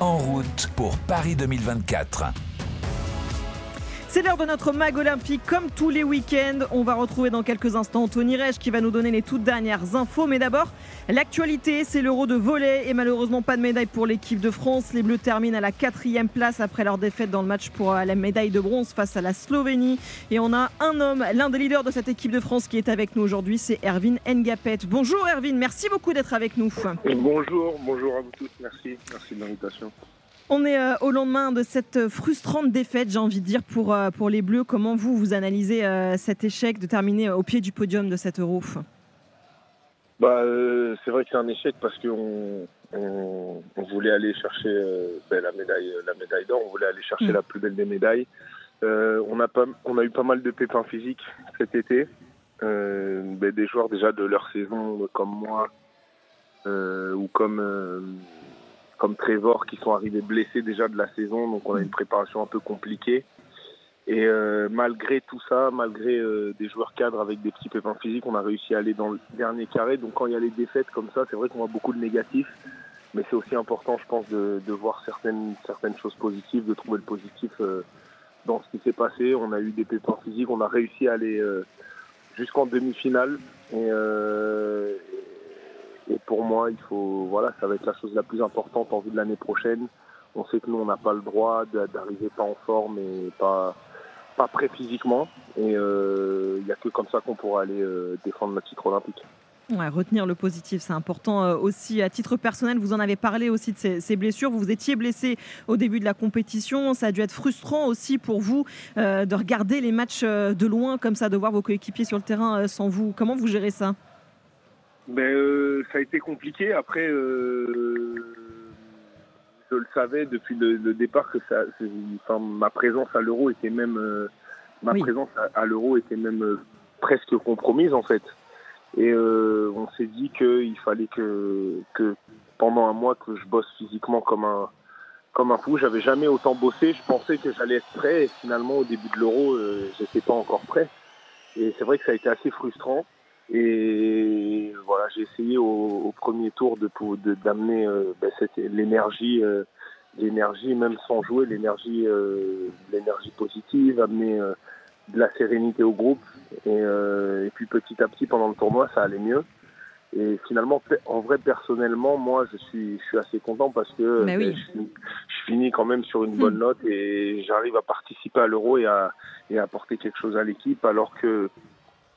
en route pour Paris 2024. C'est l'heure de notre mag olympique comme tous les week-ends. On va retrouver dans quelques instants Anthony Reich qui va nous donner les toutes dernières infos. Mais d'abord, l'actualité, c'est l'euro de volet et malheureusement pas de médaille pour l'équipe de France. Les Bleus terminent à la quatrième place après leur défaite dans le match pour la médaille de bronze face à la Slovénie. Et on a un homme, l'un des leaders de cette équipe de France qui est avec nous aujourd'hui, c'est Erwin Ngapet. Bonjour Erwin, merci beaucoup d'être avec nous. Bonjour, bonjour à vous tous, merci, merci de l'invitation. On est euh, au lendemain de cette frustrante défaite, j'ai envie de dire, pour, euh, pour les Bleus. Comment vous, vous analysez euh, cet échec de terminer au pied du podium de cet Euro? Bah, C'est vrai que c'est un échec parce qu'on on, voulait aller chercher ben, la médaille, la médaille d'or, on voulait aller chercher mm. la plus belle des médailles. on, a pas, on a eu pas mal de pépins physiques cet été. Ben, des joueurs déjà de leur saison comme moi ou comme comme Trevor qui sont arrivés blessés déjà de la saison, donc on a une préparation un peu compliquée. Et euh, malgré tout ça, malgré euh, des joueurs cadres avec des petits pépins physiques, on a réussi à aller dans le dernier carré. Donc quand il y a les défaites comme ça, c'est vrai qu'on voit beaucoup de négatifs, mais c'est aussi important, je pense, de, de, voir certaines, certaines choses positives, de trouver le positif euh, dans ce qui s'est passé. On a eu des pépins physiques, on a réussi à aller jusqu'en demi-finale. Et, et pour moi, il faut, voilà, ça va être la chose la plus importante en vue de l'année prochaine. On sait que nous, on n'a pas le droit d'arriver pas en forme et pas, pas prêt physiquement. Et euh, il n'y a que comme ça qu'on pourra aller euh, défendre notre titre olympique. Ouais, retenir le positif, c'est important euh, aussi. À titre personnel, vous en avez parlé aussi de ces, blessures. Vous étiez blessé au début de la compétition. Ça a dû être frustrant aussi pour vous de regarder les matchs de loin comme ça, de voir vos coéquipiers sur le terrain sans vous. Comment vous gérez ça? Ben, euh, ça a été compliqué. Après, euh, je le savais depuis le, départ que ça, enfin, ma présence à l'euro était même, euh, ma présence à, l'euro était même presque compromise en fait. Et on s'est dit qu'il fallait que, que pendant un mois que je bosse physiquement comme un comme un fou. J'avais jamais autant bossé. Je pensais que j'allais être prêt et finalement au début de l'euro, j'étais pas encore prêt. Et c'est vrai que ça a été assez frustrant. Et voilà, j'ai essayé au, premier tour de d'amener euh, ben, l'énergie, euh, l'énergie même sans jouer, l'énergie, euh, l'énergie positive, amener de la sérénité au groupe. Et, et, puis petit à petit pendant le tournoi, ça allait mieux. Et finalement, en vrai, personnellement, moi, je suis, je suis assez content parce que ben, je, finis quand même sur une bonne hmm. note et j'arrive à participer à l'Euro et à, et à apporter quelque chose à l'équipe, alors que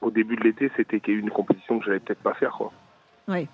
au début de l'été, c'était une compétition que j'allais peut-être pas faire. Quoi. Oui.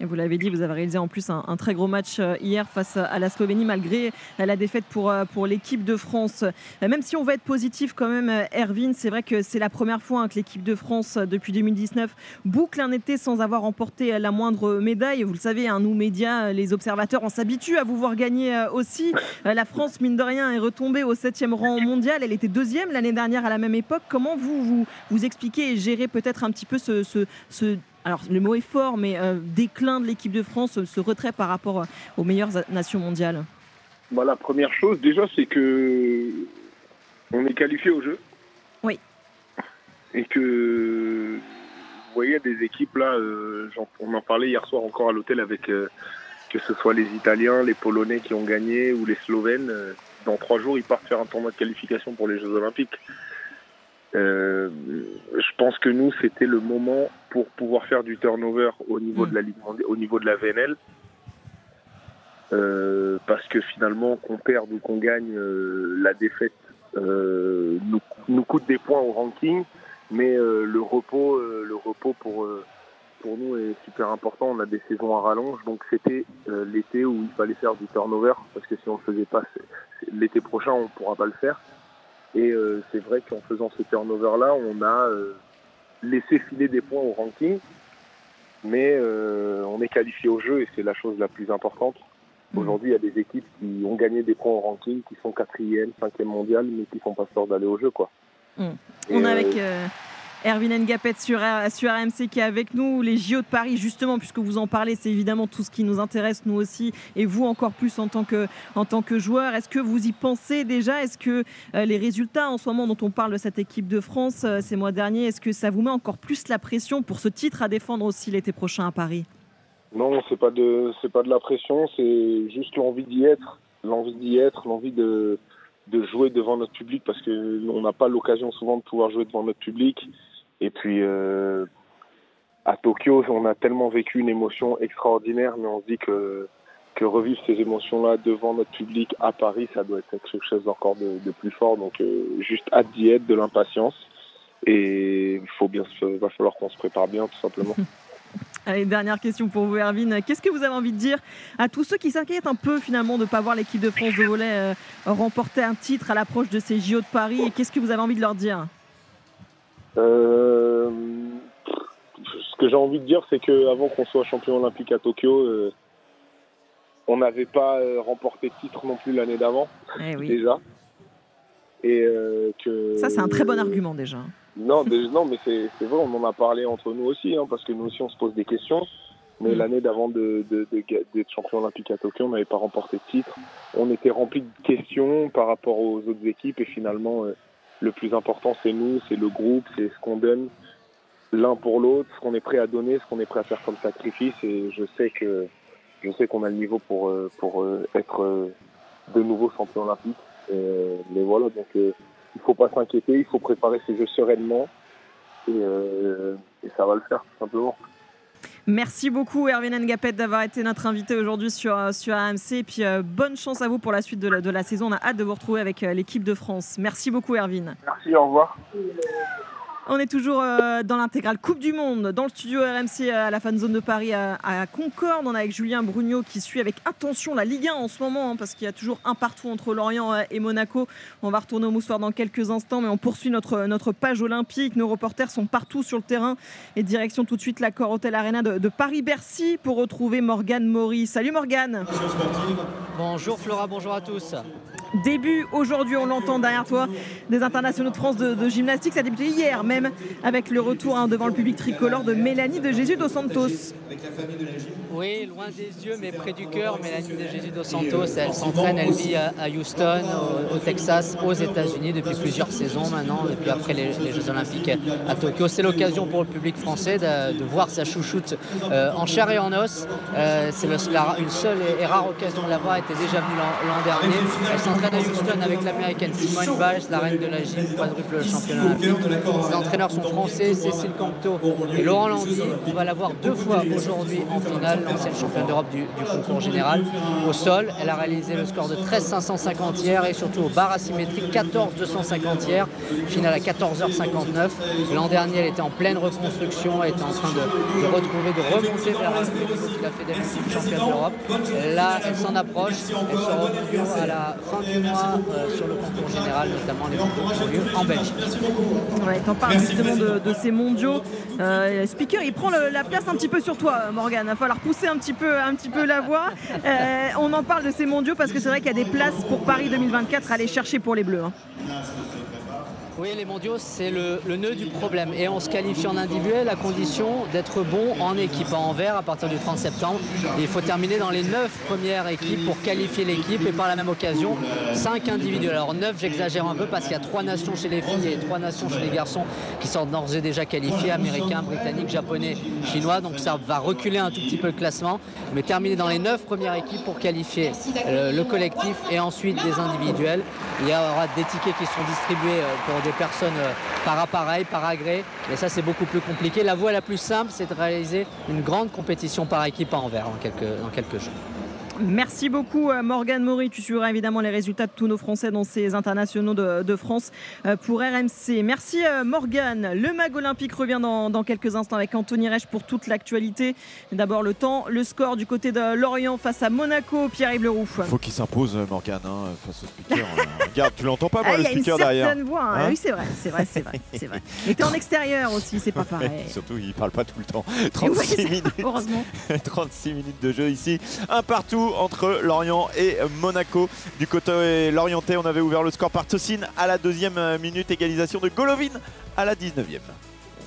Et vous l'avez dit, vous avez réalisé en plus un, très gros match euh, hier face à la Slovénie, malgré euh, la défaite pour, euh, pour l'équipe de France. Même si on va être positif quand même, Erwin, c'est vrai que c'est la première fois hein, que l'équipe de France, depuis 2019, boucle un été sans avoir remporté la moindre médaille. Vous le savez, hein, nous, médias, les observateurs, on s'habitue à vous voir gagner aussi. La France, mine de rien, est retombée au 7e rang mondial. Elle était deuxième l'année dernière à la même époque. Comment vous, vous, vous expliquez et gérez peut-être un petit peu ce, ce alors le mot est fort, mais euh, déclin de l'équipe de France, ce retrait par rapport aux meilleures nations mondiales bah, La première chose, déjà, c'est que on est qualifié au jeu. Oui. Et que, vous voyez, des équipes là, euh, on en parlait hier soir encore à l'hôtel avec euh, que ce soit les Italiens, les Polonais qui ont gagné ou les Slovènes. dans trois jours, ils partent faire un tournoi de qualification pour les Jeux Olympiques. Euh, je pense que nous, c'était le moment pour pouvoir faire du turnover au niveau de la Ligue au niveau de la VNL. Euh, parce que finalement, qu'on perde ou qu'on gagne, euh, la défaite nous, nous, coûte des points au ranking, mais le repos, le repos pour pour nous est super important. On a des saisons à rallonge, donc c'était l'été où il fallait faire du turnover, parce que si on le faisait pas l'été prochain, on pourra pas le faire. Et euh, c'est vrai qu'en faisant ce turnover-là, on a euh, laissé filer des points au ranking, mais euh, on est qualifié au jeu et c'est la chose la plus importante. Mm. Aujourd'hui, il y a des équipes qui ont gagné des points au ranking, qui sont quatrième, cinquième mondial, mais qui font pas peur d'aller au jeu, quoi. Mm. On est avec Erwin Ngapet sur, sur RMC qui est avec nous. Les JO de Paris, justement, puisque vous en parlez, c'est évidemment tout ce qui nous intéresse, nous aussi, et vous encore plus en tant que, en tant que joueur. Est-ce que vous y pensez déjà? Est-ce que euh, les résultats en ce moment dont on parle de cette équipe de France euh, ces mois derniers, est-ce que ça vous met encore plus la pression pour ce titre à défendre aussi l'été prochain à Paris? Non, c'est pas de pas de la pression, c'est juste l'envie d'y être, l'envie d'y être, l'envie de de jouer devant notre public parce que on n'a pas l'occasion souvent de pouvoir jouer devant notre public et puis euh, à Tokyo, on a tellement vécu une émotion extraordinaire, mais on se dit que, que revivre ces émotions-là devant notre public à Paris, ça doit être quelque chose d'encore de, plus fort. Donc euh, juste hâte d'y être, de l'impatience. Et il faut bien, va falloir qu'on se prépare bien, tout simplement. Allez, dernière question pour vous, Erwin. Qu'est-ce que vous avez envie de dire à tous ceux qui s'inquiètent un peu finalement de ne pas voir l'équipe de France de volet euh, remporter un titre à l'approche de ces JO de Paris? Et qu'est-ce que vous avez envie de leur dire? Euh, ce que j'ai envie de dire, c'est qu'avant qu'on soit champion olympique à Tokyo, euh, on n'avait pas euh, remporté de titre non plus l'année d'avant, eh déjà. Et que ça, c'est un très bon argument déjà. Non, non mais c'est vrai, on en a parlé entre nous aussi, hein, parce que nous aussi, on se pose des questions. Mais mm. l'année d'avant d'être de, de, champion olympique à Tokyo, on n'avait pas remporté de titre. On était rempli de questions par rapport aux autres équipes et finalement, le plus important, c'est nous, c'est le groupe, c'est ce qu'on donne l'un pour l'autre, ce qu'on est prêt à donner, ce qu'on est prêt à faire comme sacrifice. Et je sais que je sais qu'on a le niveau pour euh, pour euh, être euh, de nouveau champion olympique. mais voilà, donc il faut pas s'inquiéter, il faut préparer ces jeux sereinement et, et ça va le faire tout simplement. Merci beaucoup Erwin Ngapet d'avoir été notre invité aujourd'hui sur, euh, AMC. Et puis euh, bonne chance à vous pour la suite de la, de la saison. On a hâte de vous retrouver avec euh, l'équipe de France. Merci beaucoup Erwin. Merci, au revoir. On est toujours euh, dans l'intégrale Coupe du Monde, dans le studio RMC à la fan zone de Paris à, Concorde. On est avec Julien Brugnot qui suit avec attention la Ligue 1 en ce moment, hein, parce qu'il y a toujours un partout entre Lorient euh, et Monaco. On va retourner au moussoir dans quelques instants, mais on poursuit notre, page olympique. Nos reporters sont partout sur le terrain. Et direction tout de suite la Hotel Arena de, Paris-Bercy pour retrouver Morgane Maury. Salut Morgane Bonjour Flora, bonjour à tous Début aujourd'hui, on l'entend derrière toi, des internationaux de France de, gymnastique. Ça a débuté hier même avec le retour hein, devant le public tricolore de Mélanie de Jésus dos Santos. Oui, loin des yeux mais près du cœur, Mélanie de Jésus dos Santos, elle s'entraîne, elle vit à, Houston, au, Texas, aux États-Unis depuis plusieurs saisons maintenant, depuis après les, Jeux Olympiques à Tokyo. C'est l'occasion pour le public français de, voir sa chouchoute euh, en chair et en os. Euh, c'est une seule et, rare occasion de la voir, elle était déjà venue l'an dernier à Houston avec l'américaine Simone Biles, la reine de la gym, quadruple championne olympique. Les entraîneurs sont français, Cécile Campto et Laurent Landy. On va la voir deux fois aujourd'hui en finale, l'ancienne championne d'Europe du, concours général. Au sol, elle a réalisé le score de 13 550 hier et surtout au bar asymétrique 14 250 hier, finale à 14h59. L'an dernier, elle était en pleine reconstruction, elle était en train de, retrouver, de remonter vers la fédération championne d'Europe. Là, elle s'en approche, elle se retrouve à la fin du mois euh, sur le concours général, notamment les concours qui ont lieu en Belgique. Ouais, T'en parles justement de, ces mondiaux. Euh, speaker, il prend la place un petit peu sur toi, Morgane. Il va falloir pousser un petit peu, un petit peu la voix. Euh, on en parle de ces mondiaux parce que c'est vrai qu'il y a des places pour Paris 2024 à aller chercher pour les Bleus. Hein. Oui, les mondiaux, c'est le, nœud du problème. Et on se qualifie en individuel à condition d'être bon en équipe. En vert, à partir du 30 septembre, il faut terminer dans les 9 premières équipes pour qualifier l'équipe et par la même occasion, 5 individuels. Alors 9, j'exagère un peu parce qu'il y a 3 nations chez les filles et 3 nations chez les garçons qui sont d'ores et déjà qualifiés, américains, britanniques, japonais, chinois. Donc ça va reculer un tout petit peu le classement. Mais terminer dans les 9 premières équipes pour qualifier le, le collectif et ensuite des individuels. Il y aura des tickets qui seront distribués euh, pour des personnes euh, par appareil, par agrès. Mais ça, c'est beaucoup plus compliqué. La voie la plus simple, c'est de réaliser une grande compétition par équipe à Anvers dans quelques jours. Merci beaucoup euh, Morgane Maury. Tu suivras évidemment les résultats de tous nos Français dans ces internationaux de, France euh, pour RMC. Merci euh, Morgane. Le mag olympique revient dans, quelques instants avec Anthony Reich pour toute l'actualité. D'abord le temps, le score du côté de Lorient face à Monaco, Pierre-Yves Leroux. Faut qu'il s'impose Morgane hein, face au speaker. Regarde, tu l'entends pas moi ah, le speaker derrière. Il y a une certaine voix. Hein. oui, c'est vrai, c'est vrai, c'est vrai, c'est vrai. Et t'es en extérieur aussi, c'est pas pareil. Surtout, il parle pas tout le temps. 36 minutes. Heureusement. 36 minutes de jeu ici. Un partout entre Lorient et Monaco. Du côté lorientais, on avait ouvert le score par Tosin à la deuxième minute, égalisation de Golovin à la 19e.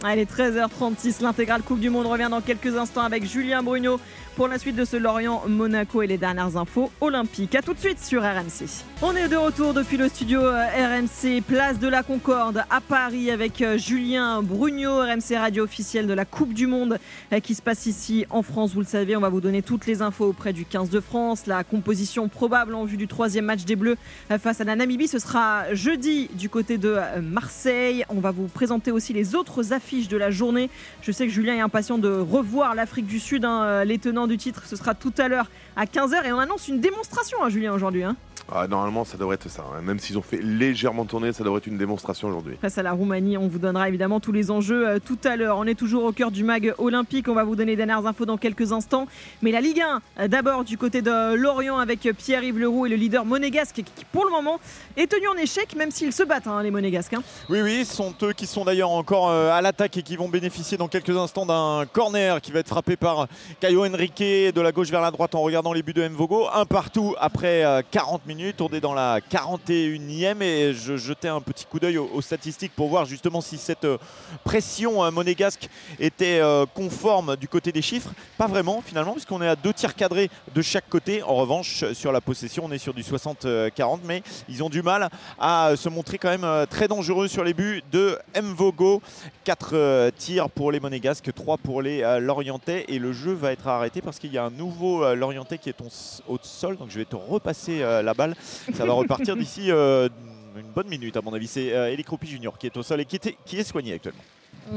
Allez, 13h36, l'intégrale Coupe du Monde revient dans quelques instants avec Julien Bruno pour la suite de ce Lorient Monaco et les dernières infos olympiques. A tout de suite sur RMC. On est de retour depuis le studio euh, RMC, place de la Concorde à Paris avec euh, Julien Brugnot, RMC radio officiel de la Coupe du Monde euh, qui se passe ici en France. Vous le savez, on va vous donner toutes les infos auprès du 15 de France, la composition probable en vue du troisième match des Bleus face à la Namibie. Ce sera jeudi du côté de Marseille. On va vous présenter aussi les autres de la journée. Je sais que Julien est impatient de revoir l'Afrique du Sud, hein, les tenants du titre. Ce sera tout à l'heure à 15h et on annonce une démonstration, à hein, Julien, aujourd'hui. Hein. Ah, normalement, ça devrait être ça. Hein. Même s'ils ont fait légèrement tourner, ça devrait être une démonstration aujourd'hui. Face à la Roumanie, on vous donnera évidemment tous les enjeux euh, tout à l'heure. On est toujours au cœur du mag olympique. On va vous donner les dernières infos dans quelques instants. Mais la Ligue 1, euh, d'abord du côté de Lorient avec Pierre-Yves Leroux et le leader monégasque qui, pour le moment, est tenu en échec, même s'ils se battent, hein, les monégasques. Hein. Oui, oui, ce sont eux qui sont d'ailleurs encore euh, à l'attaque et qui vont bénéficier dans quelques instants d'un corner qui va être frappé par Caio Henrique de la gauche vers la droite en regardant les buts de Mvogo. Un partout après 40 minutes. On est dans la 41e et je jetais un petit coup d'œil aux, statistiques pour voir justement si cette euh, pression euh, monégasque était euh, conforme du côté des chiffres. Pas vraiment finalement puisqu'on est à deux tirs cadrés de chaque côté. En revanche sur la possession on est sur du 60-40 mais ils ont du mal à se montrer quand même très dangereux sur les buts de Mvogo. 4 tirs pour les monégasques, 3 pour les Lorientais et le jeu va être arrêté parce qu'il y a un nouveau Lorientais qui est au sol donc je vais te repasser la balle. Ça va repartir d'ici euh, une bonne minute, à mon avis. C'est euh, Eli Junior qui est au sol et qui, qui est soigné actuellement.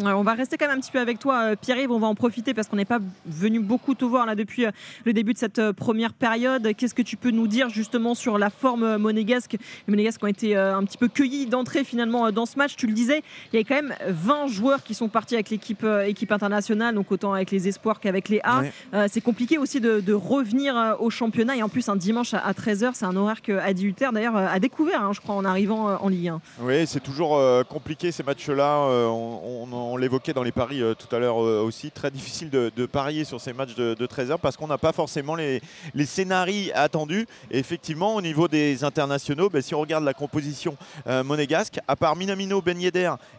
On va rester quand même un petit peu avec toi, euh, Pierre-Yves. On va en profiter parce qu'on n'est pas venu beaucoup te voir là depuis euh, le début de cette euh, première période. Qu'est-ce que tu peux nous dire justement sur la forme monégasque Les monégasques ont été un petit peu cueillis d'entrée finalement dans ce match? Tu le disais, il y a quand même 20 joueurs qui sont partis avec l'équipe équipe internationale, donc autant avec les espoirs qu'avec les A. c'est compliqué aussi de, revenir au championnat et en plus un dimanche à 13h, c'est un horaire que Adi Hutter d'ailleurs a découvert, hein, je crois, en arrivant en Ligue 1. Oui, c'est toujours compliqué ces matchs-là. on on l'évoquait dans les paris euh, tout à l'heure euh, aussi, très difficile de, parier sur ces matchs de, 13h parce qu'on n'a pas forcément les, scénarios attendus. Et effectivement, au niveau des internationaux, ben, si on regarde la composition euh, monégasque, à part Minamino, Ben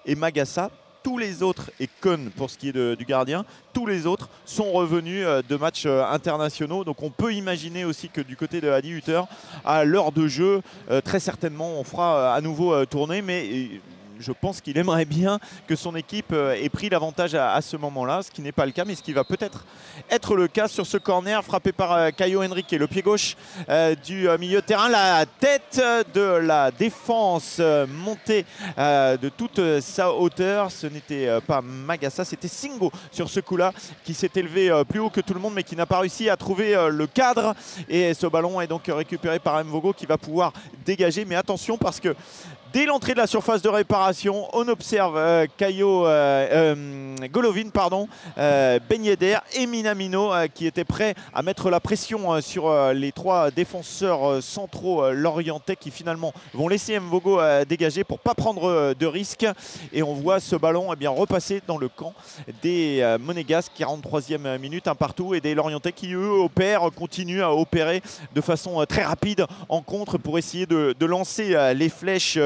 et Magassa, tous les autres, et Kohn pour ce qui est du gardien, tous les autres sont revenus de matchs internationaux. Donc on peut imaginer aussi que du côté de Adi Hutter, à l'heure de jeu, très certainement on fera à nouveau tourner. Mais je pense qu'il aimerait bien que son équipe euh, ait pris l'avantage à, ce moment-là, ce qui n'est pas le cas, mais ce qui va peut-être être le cas sur ce corner frappé par euh, Caio Henrique, le pied gauche euh, du milieu de terrain, la tête de la défense montée de toute sa hauteur. Ce n'était pas Magassa, c'était Singo sur ce coup-là qui s'est élevé plus haut que tout le monde, mais qui n'a pas réussi à trouver le cadre. Et ce ballon est donc récupéré par Mvogo qui va pouvoir dégager. Mais attention parce que Dès l'entrée de la surface de réparation, on observe euh, euh, euh, Golovin, pardon, Ben et Minamino qui étaient prêts à mettre la pression sur les trois défenseurs centraux lorientais qui finalement vont laisser Mvogo dégager pour pas prendre de risques. Et on voit ce ballon eh bien, repasser dans le camp des Monégasques, 43e minute, un partout, et des Lorientais qui eux opèrent, continuent à opérer de façon très rapide en contre pour essayer de lancer les flèches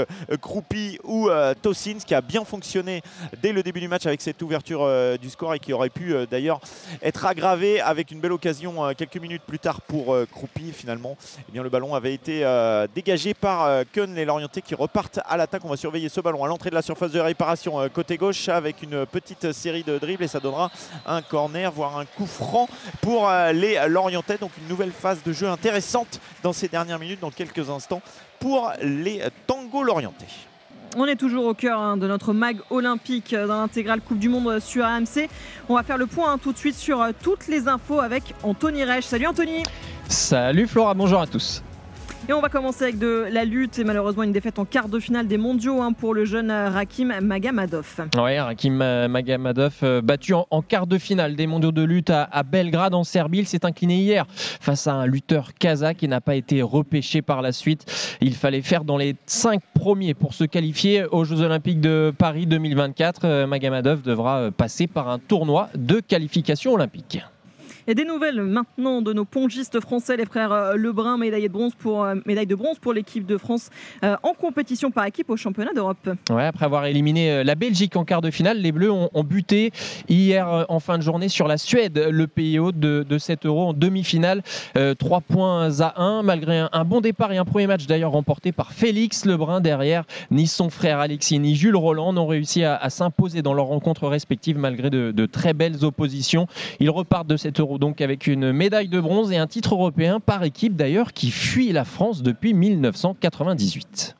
Croupi ou euh, Tosin, ce qui a bien fonctionné dès le début du match avec cette ouverture euh, du score et qui aurait pu euh, d'ailleurs être aggravé avec une belle occasion quelques minutes plus tard pour Croupi. Finalement, eh bien, le ballon avait été dégagé par Kun, les Lorientais qui repartent à l'attaque. On va surveiller ce ballon à l'entrée de la surface de réparation côté gauche avec une petite série de dribbles et ça donnera un corner, voire un coup franc pour les Lorientais. Donc une nouvelle phase de jeu intéressante dans ces dernières minutes, dans quelques instants pour les Tango Lorientais. On est toujours au cœur hein, de notre mag olympique dans l'intégrale Coupe du Monde sur AMC. On va faire le point hein, tout de suite sur euh, toutes les infos avec Anthony Reich. Salut Anthony Salut Flora, bonjour à tous et on va commencer avec de la lutte et malheureusement une défaite en quart de finale des mondiaux hein, pour le jeune euh, Rakim Magamadov. Oui, Rakim euh, Magamadov euh, battu en, quart de finale des mondiaux de lutte à, Belgrade en Serbie. Il s'est incliné hier face à un lutteur kazakh qui n'a pas été repêché par la suite. Il fallait faire dans les cinq premiers pour se qualifier aux Jeux Olympiques de Paris 2024. Magamadov devra passer par un tournoi de qualification olympique. Et des nouvelles maintenant de nos pongistes français, les frères euh, Lebrun, médaille de bronze pour, euh, médaille de bronze pour l'équipe de France euh, en compétition par équipe au championnat d'Europe. Ouais, après avoir éliminé la Belgique en quart de finale, les Bleus ont, buté hier en fin de journée sur la Suède, le pays hôte de, de 7 euros en demi-finale. 3 points à 1, malgré un, bon départ et un premier match d'ailleurs remporté par Félix Lebrun derrière. Ni son frère Alexis ni Jules Roland n'ont réussi à, à s'imposer dans leurs rencontres respectives malgré de, de très belles oppositions. Ils repartent de 7 euros donc avec une médaille de bronze et un titre européen par équipe d'ailleurs qui fuit la France depuis 1998.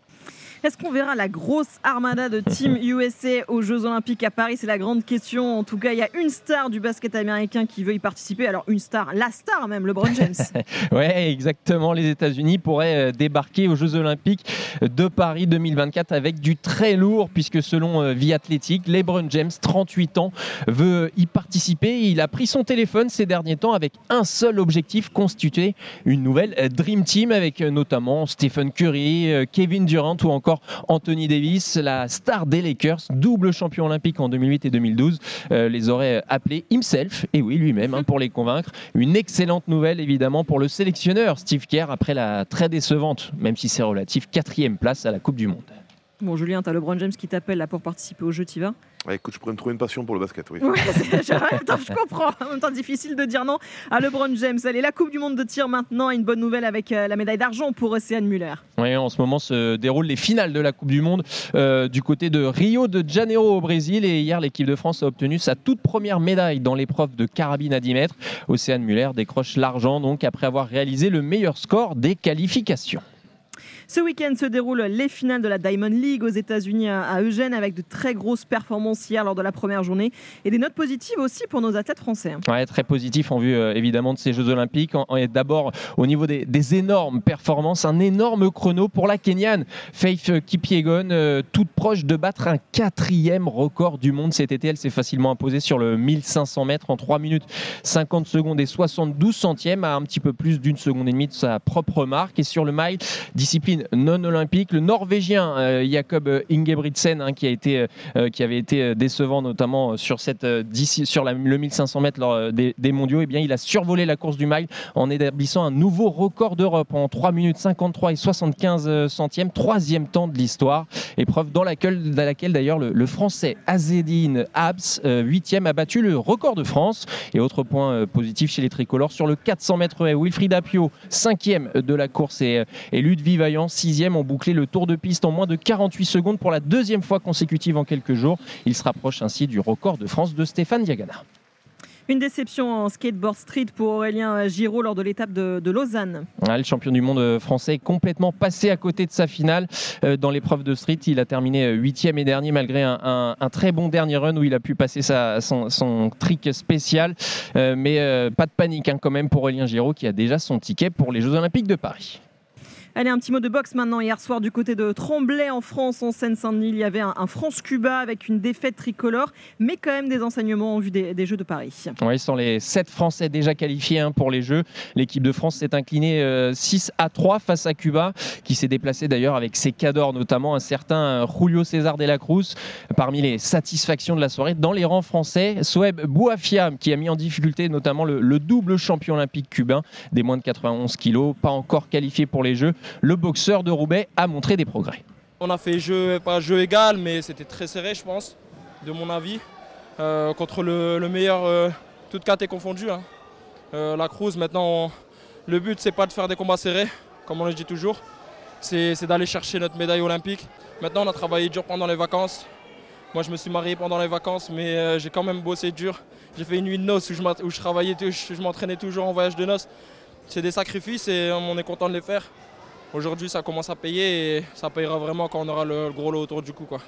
Est-ce qu'on verra la grosse armada de Team USA aux Jeux Olympiques à Paris? C'est la grande question. En tout cas, il y a une star du basket américain qui veut y participer. Alors, une star, la star même, LeBron James. ouais, exactement. Les États-Unis pourraient euh, débarquer aux Jeux Olympiques de Paris 2024 avec du très lourd, puisque selon euh, Vie Athlétique, LeBron James, 38 ans, veut y participer. Il a pris son téléphone ces derniers temps avec un seul objectif constituer une nouvelle euh, Dream Team avec notamment Stephen Curry, Kevin Durant ou encore Anthony Davis, la star des Lakers, double champion olympique en 2008 et 2012, euh, les aurait appelés himself, et oui, lui-même, hein, pour les convaincre. Une excellente nouvelle, évidemment, pour le sélectionneur Steve Kerr après la très décevante, même si c'est relatif, quatrième place à la Coupe du Monde. Bon, Julien, tu as LeBron James qui t'appelle là pour participer au jeu, tu vas? Ouais, écoute, je pourrais me trouver une passion pour le basket, oui. Ouais, je comprends. En même temps, difficile de dire non à LeBron James. Allez, la Coupe du Monde de tir maintenant. Une bonne nouvelle avec euh, la médaille d'argent pour Océane Muller. Oui, en ce moment se déroulent les finales de la Coupe du Monde euh, du côté de Rio de Janeiro au Brésil. Et hier, l'équipe de France a obtenu sa toute première médaille dans l'épreuve de carabine à 10 mètres. Océane Muller décroche l'argent donc après avoir réalisé le meilleur score des qualifications. Ce week-end se déroulent les finales de la Diamond League aux États-Unis à Eugène avec de très grosses performances hier lors de la première journée et des notes positives aussi pour nos athlètes français. Ouais, très positif en vue euh, évidemment de ces Jeux Olympiques. D'abord au niveau des, des, énormes performances, un énorme chrono pour la Kenyane Faith Kipyegon, euh, toute proche de battre un quatrième record du monde cet été. Elle s'est facilement imposée sur le 1500 mètres en 3 minutes 50 secondes et 72 centièmes à un petit peu plus d'une seconde et demie de sa propre marque. Et sur le mile, discipline non olympique. Le Norvégien euh, Jakob Ingebrigtsen, hein, qui, a été, euh, qui avait été décevant notamment sur, cette, sur le 1500 mètres lors des, des mondiaux, et eh bien, il a survolé la course du mile en établissant un nouveau record d'Europe en 3 minutes 53 et 75 centièmes, troisième temps de l'histoire. Épreuve dans laquelle, dans laquelle d'ailleurs le, français Azedine Abs, euh, huitième, a battu le record de France. Et autre point euh, positif chez les tricolores sur le 400 mètres Wilfried Apio, cinquième de la course et, et Ludwig Vaillant, sixième, ont bouclé le tour de piste en moins de 48 secondes pour la deuxième fois consécutive en quelques jours. Il se rapproche ainsi du record de France de Stéphane Diagana. Une déception en skateboard street pour Aurélien Giraud lors de l'étape de, de, Lausanne. Ouais, le champion du monde français est complètement passé à côté de sa finale euh, dans l'épreuve de street. Il a terminé huitième et dernier malgré un, un, un, très bon dernier run où il a pu passer sa, son, son, trick spécial. Euh, mais euh, pas de panique hein, quand même pour Aurélien Giraud qui a déjà son ticket pour les Jeux Olympiques de Paris. Allez, un petit mot de boxe maintenant. Hier soir, du côté de Tremblay, en France, en Seine-Saint-Denis, il y avait un, France-Cuba avec une défaite tricolore, mais quand même des enseignements en vue des, Jeux de Paris. Oui, sont les 7 Français déjà qualifiés hein, pour les Jeux. L'équipe de France s'est inclinée euh, 6 à 3 face à Cuba, qui s'est déplacé d'ailleurs avec ses cadors, notamment un certain Julio César de la Cruz. Parmi les satisfactions de la soirée, dans les rangs français, Soeb Bouafiam, qui a mis en difficulté notamment le, le double champion olympique cubain des moins de 91 kilos, pas encore qualifié pour les Jeux le boxeur de Roubaix a montré des progrès. On a fait jeu, pas jeu égal, mais c'était très serré, je pense, de mon avis. Euh, contre le, le meilleur, euh, toute carte est confondue. Hein. Euh, la Cruz, maintenant, le but, c'est pas de faire des combats serrés, comme on le dit toujours. C'est d'aller chercher notre médaille olympique. Maintenant, on a travaillé dur pendant les vacances. Moi, je me suis marié pendant les vacances, mais j'ai quand même bossé dur. J'ai fait une nuit de noces où je, où je travaillais, je m'entraînais toujours en voyage de noces. C'est des sacrifices et on est content de les faire aujourd'hui ça commence à payer et ça payera vraiment quand on aura le gros lot autour du cou. Quoi.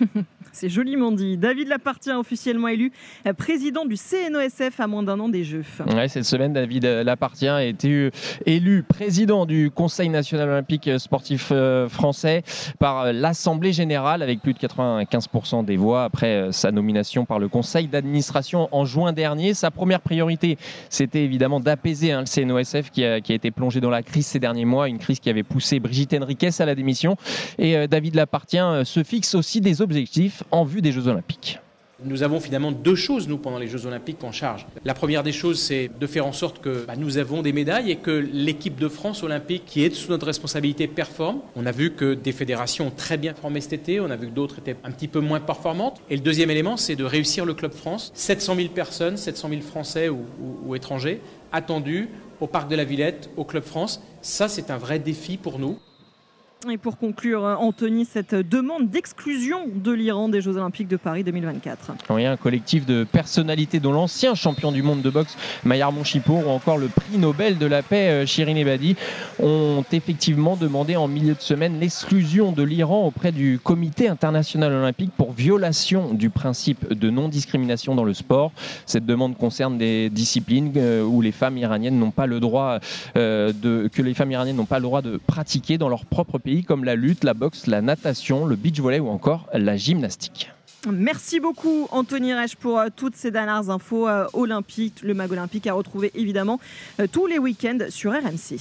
C'est joliment dit. David Lapartien, officiellement élu président du CNOSF à moins d'un an des Jeux. Ouais, cette semaine, David Lapartien a été élu président du Conseil national olympique sportif français par l'Assemblée générale avec plus de 95% des voix après sa nomination par le Conseil d'administration en juin dernier. Sa première priorité, c'était évidemment d'apaiser hein, le CNOSF qui a, qui a, été plongé dans la crise ces derniers mois, une crise qui avait poussé Brigitte Henriquez à la démission. Et David Lapartien se fixe aussi des objectifs en vue des Jeux Olympiques. Nous avons finalement deux choses, nous, pendant les Jeux Olympiques en charge. La première des choses, c'est de faire en sorte que bah, nous avons des médailles et que l'équipe de France olympique, qui est sous notre responsabilité, performe. On a vu que des fédérations ont très bien formé cet été, on a vu que d'autres étaient un petit peu moins performantes. Et le deuxième élément, c'est de réussir le Club France. 700 000 personnes, 700 000 Français ou, ou étrangers attendus au Parc de la Villette, au Club France. Ça, c'est un vrai défi pour nous. Et pour conclure, Anthony, cette demande d'exclusion de l'Iran des Jeux Olympiques de Paris 2024. Oui, un collectif de personnalités dont l'ancien champion du monde de boxe Maillard Monchipour ou encore le prix Nobel de la paix Shirin euh, Ebadi ont effectivement demandé en milieu de semaine l'exclusion de l'Iran auprès du Comité international olympique pour violation du principe de non-discrimination dans le sport. Cette demande concerne des disciplines euh, où les femmes iraniennes n'ont pas le droit euh, de, que les femmes iraniennes n'ont pas le droit de pratiquer dans leur propre pays comme la lutte, la boxe, la natation, le beach volley ou encore la gymnastique. Merci beaucoup Anthony Reich pour euh, toutes ces dernières infos euh, olympiques. Le Mag Olympique a retrouvé évidemment euh, tous les week-ends sur RMC.